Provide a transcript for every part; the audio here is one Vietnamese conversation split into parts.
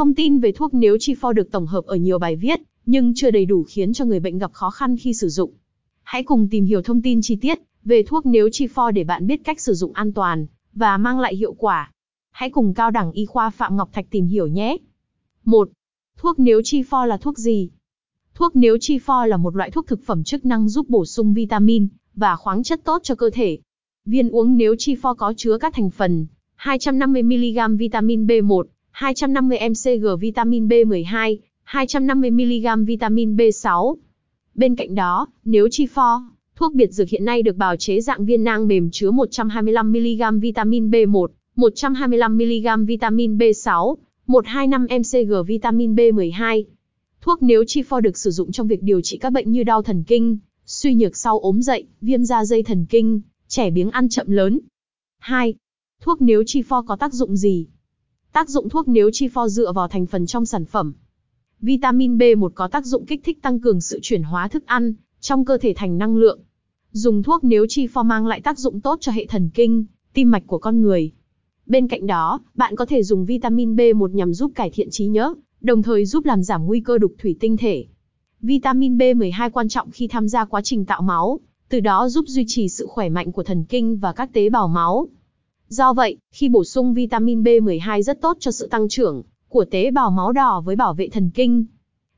Thông tin về thuốc nếu chi for được tổng hợp ở nhiều bài viết, nhưng chưa đầy đủ khiến cho người bệnh gặp khó khăn khi sử dụng. Hãy cùng tìm hiểu thông tin chi tiết về thuốc nếu chi for để bạn biết cách sử dụng an toàn và mang lại hiệu quả. Hãy cùng Cao đẳng Y khoa Phạm Ngọc Thạch tìm hiểu nhé. 1. Thuốc nếu chi for là thuốc gì? Thuốc nếu chi for là một loại thuốc thực phẩm chức năng giúp bổ sung vitamin và khoáng chất tốt cho cơ thể. Viên uống nếu chi for có chứa các thành phần 250mg vitamin B1, 250mcg vitamin B12, 250mg vitamin B6. Bên cạnh đó, nếu chi pho, thuốc biệt dược hiện nay được bào chế dạng viên nang mềm chứa 125mg vitamin B1, 125mg vitamin B6, 125mcg vitamin B12. Thuốc nếu chi pho được sử dụng trong việc điều trị các bệnh như đau thần kinh, suy nhược sau ốm dậy, viêm da dây thần kinh, trẻ biếng ăn chậm lớn. 2. Thuốc nếu chi pho có tác dụng gì? Tác dụng thuốc nếu chi pho dựa vào thành phần trong sản phẩm. Vitamin B1 có tác dụng kích thích tăng cường sự chuyển hóa thức ăn trong cơ thể thành năng lượng. Dùng thuốc nếu chi pho mang lại tác dụng tốt cho hệ thần kinh, tim mạch của con người. Bên cạnh đó, bạn có thể dùng vitamin B1 nhằm giúp cải thiện trí nhớ, đồng thời giúp làm giảm nguy cơ đục thủy tinh thể. Vitamin B12 quan trọng khi tham gia quá trình tạo máu, từ đó giúp duy trì sự khỏe mạnh của thần kinh và các tế bào máu. Do vậy, khi bổ sung vitamin B12 rất tốt cho sự tăng trưởng của tế bào máu đỏ với bảo vệ thần kinh.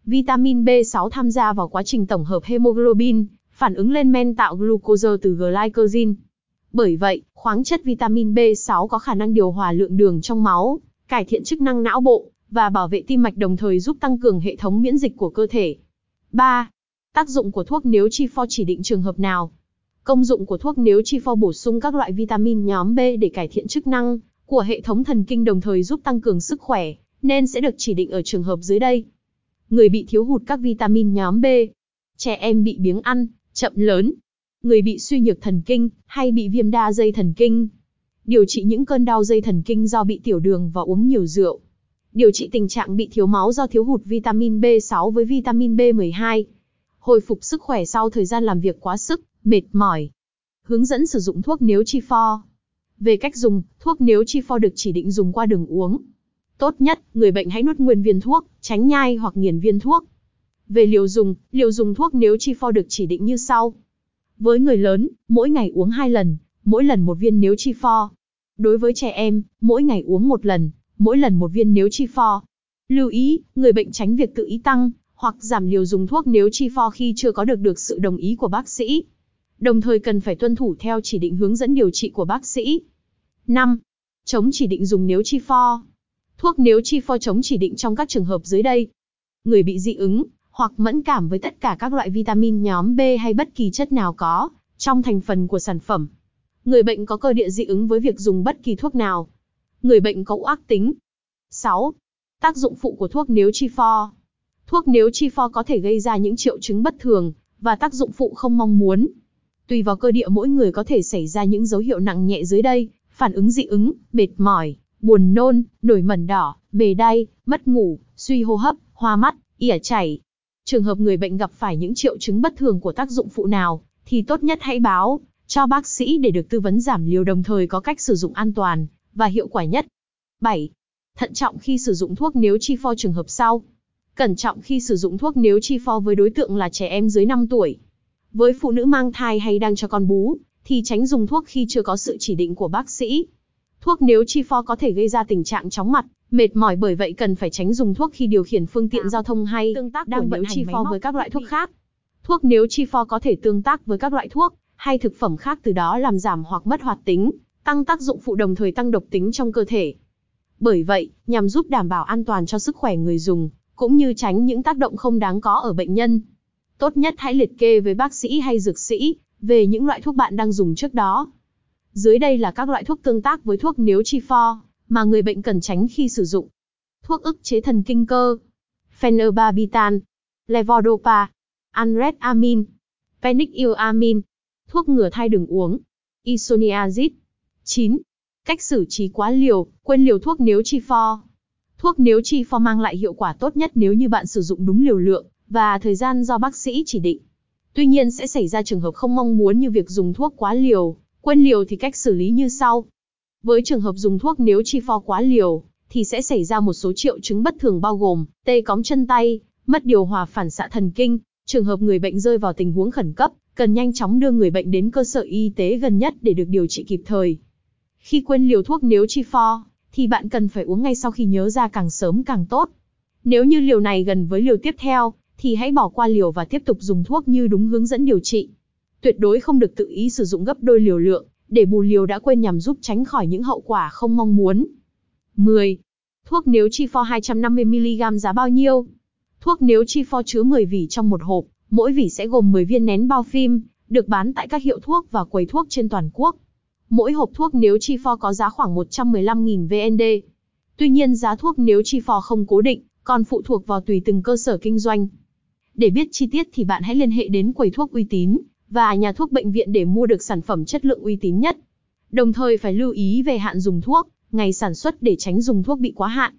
Vitamin B6 tham gia vào quá trình tổng hợp hemoglobin, phản ứng lên men tạo glucose từ glycogen. Bởi vậy, khoáng chất vitamin B6 có khả năng điều hòa lượng đường trong máu, cải thiện chức năng não bộ và bảo vệ tim mạch đồng thời giúp tăng cường hệ thống miễn dịch của cơ thể. 3. Tác dụng của thuốc nếu chi pho chỉ định trường hợp nào? Công dụng của thuốc nếu chi pho bổ sung các loại vitamin nhóm B để cải thiện chức năng của hệ thống thần kinh đồng thời giúp tăng cường sức khỏe, nên sẽ được chỉ định ở trường hợp dưới đây. Người bị thiếu hụt các vitamin nhóm B, trẻ em bị biếng ăn, chậm lớn, người bị suy nhược thần kinh hay bị viêm đa dây thần kinh. Điều trị những cơn đau dây thần kinh do bị tiểu đường và uống nhiều rượu. Điều trị tình trạng bị thiếu máu do thiếu hụt vitamin B6 với vitamin B12. Hồi phục sức khỏe sau thời gian làm việc quá sức, mệt mỏi. Hướng dẫn sử dụng thuốc nếu chi for. Về cách dùng, thuốc nếu chi for được chỉ định dùng qua đường uống. Tốt nhất, người bệnh hãy nuốt nguyên viên thuốc, tránh nhai hoặc nghiền viên thuốc. Về liều dùng, liều dùng thuốc nếu chi for được chỉ định như sau. Với người lớn, mỗi ngày uống 2 lần, mỗi lần một viên nếu chi for. Đối với trẻ em, mỗi ngày uống một lần, mỗi lần một viên nếu chi for. Lưu ý, người bệnh tránh việc tự ý tăng hoặc giảm liều dùng thuốc nếu chi pho khi chưa có được được sự đồng ý của bác sĩ. Đồng thời cần phải tuân thủ theo chỉ định hướng dẫn điều trị của bác sĩ. 5. Chống chỉ định dùng nếu chi pho. Thuốc nếu chi pho chống chỉ định trong các trường hợp dưới đây. Người bị dị ứng, hoặc mẫn cảm với tất cả các loại vitamin nhóm B hay bất kỳ chất nào có trong thành phần của sản phẩm. Người bệnh có cơ địa dị ứng với việc dùng bất kỳ thuốc nào. Người bệnh có ác tính. 6. Tác dụng phụ của thuốc nếu chi pho. Thuốc nếu chi pho có thể gây ra những triệu chứng bất thường và tác dụng phụ không mong muốn. Tùy vào cơ địa mỗi người có thể xảy ra những dấu hiệu nặng nhẹ dưới đây, phản ứng dị ứng, mệt mỏi, buồn nôn, nổi mẩn đỏ, bề đay, mất ngủ, suy hô hấp, hoa mắt, ỉa chảy. Trường hợp người bệnh gặp phải những triệu chứng bất thường của tác dụng phụ nào, thì tốt nhất hãy báo cho bác sĩ để được tư vấn giảm liều đồng thời có cách sử dụng an toàn và hiệu quả nhất. 7. Thận trọng khi sử dụng thuốc nếu chi pho trường hợp sau. Cẩn trọng khi sử dụng thuốc nếu chi for với đối tượng là trẻ em dưới 5 tuổi. Với phụ nữ mang thai hay đang cho con bú, thì tránh dùng thuốc khi chưa có sự chỉ định của bác sĩ. Thuốc nếu chi for có thể gây ra tình trạng chóng mặt, mệt mỏi bởi vậy cần phải tránh dùng thuốc khi điều khiển phương tiện giao thông hay tương tác đang vận chi for với các loại thuốc khác. Thuốc nếu chi for có thể tương tác với các loại thuốc hay thực phẩm khác từ đó làm giảm hoặc mất hoạt tính, tăng tác dụng phụ đồng thời tăng độc tính trong cơ thể. Bởi vậy, nhằm giúp đảm bảo an toàn cho sức khỏe người dùng, cũng như tránh những tác động không đáng có ở bệnh nhân, tốt nhất hãy liệt kê với bác sĩ hay dược sĩ về những loại thuốc bạn đang dùng trước đó. Dưới đây là các loại thuốc tương tác với thuốc nếu chi pho mà người bệnh cần tránh khi sử dụng. Thuốc ức chế thần kinh cơ, phenobarbital, levodopa, anretamine, phenylethylamine, thuốc ngừa thai đường uống, isoniazid. 9. Cách xử trí quá liều, quên liều thuốc nếu chi pho. Thuốc nếu chi pho mang lại hiệu quả tốt nhất nếu như bạn sử dụng đúng liều lượng và thời gian do bác sĩ chỉ định. Tuy nhiên sẽ xảy ra trường hợp không mong muốn như việc dùng thuốc quá liều, quên liều thì cách xử lý như sau. Với trường hợp dùng thuốc nếu chi pho quá liều, thì sẽ xảy ra một số triệu chứng bất thường bao gồm tê cóng chân tay, mất điều hòa phản xạ thần kinh, trường hợp người bệnh rơi vào tình huống khẩn cấp, cần nhanh chóng đưa người bệnh đến cơ sở y tế gần nhất để được điều trị kịp thời. Khi quên liều thuốc nếu chi pho, thì bạn cần phải uống ngay sau khi nhớ ra càng sớm càng tốt. Nếu như liều này gần với liều tiếp theo, thì hãy bỏ qua liều và tiếp tục dùng thuốc như đúng hướng dẫn điều trị. Tuyệt đối không được tự ý sử dụng gấp đôi liều lượng, để bù liều đã quên nhằm giúp tránh khỏi những hậu quả không mong muốn. 10. Thuốc nếu chi pho 250mg giá bao nhiêu? Thuốc nếu chi pho chứa 10 vỉ trong một hộp, mỗi vỉ sẽ gồm 10 viên nén bao phim, được bán tại các hiệu thuốc và quầy thuốc trên toàn quốc. Mỗi hộp thuốc nếu chi pho có giá khoảng 115.000 VND. Tuy nhiên giá thuốc nếu chi pho không cố định, còn phụ thuộc vào tùy từng cơ sở kinh doanh. Để biết chi tiết thì bạn hãy liên hệ đến quầy thuốc uy tín và nhà thuốc bệnh viện để mua được sản phẩm chất lượng uy tín nhất. Đồng thời phải lưu ý về hạn dùng thuốc, ngày sản xuất để tránh dùng thuốc bị quá hạn.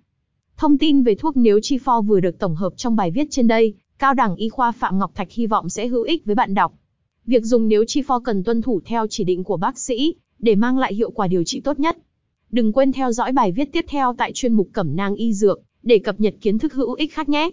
Thông tin về thuốc nếu chi pho vừa được tổng hợp trong bài viết trên đây, Cao đẳng y khoa Phạm Ngọc Thạch hy vọng sẽ hữu ích với bạn đọc. Việc dùng nếu chi pho cần tuân thủ theo chỉ định của bác sĩ để mang lại hiệu quả điều trị tốt nhất. Đừng quên theo dõi bài viết tiếp theo tại chuyên mục Cẩm nang y dược để cập nhật kiến thức hữu ích khác nhé.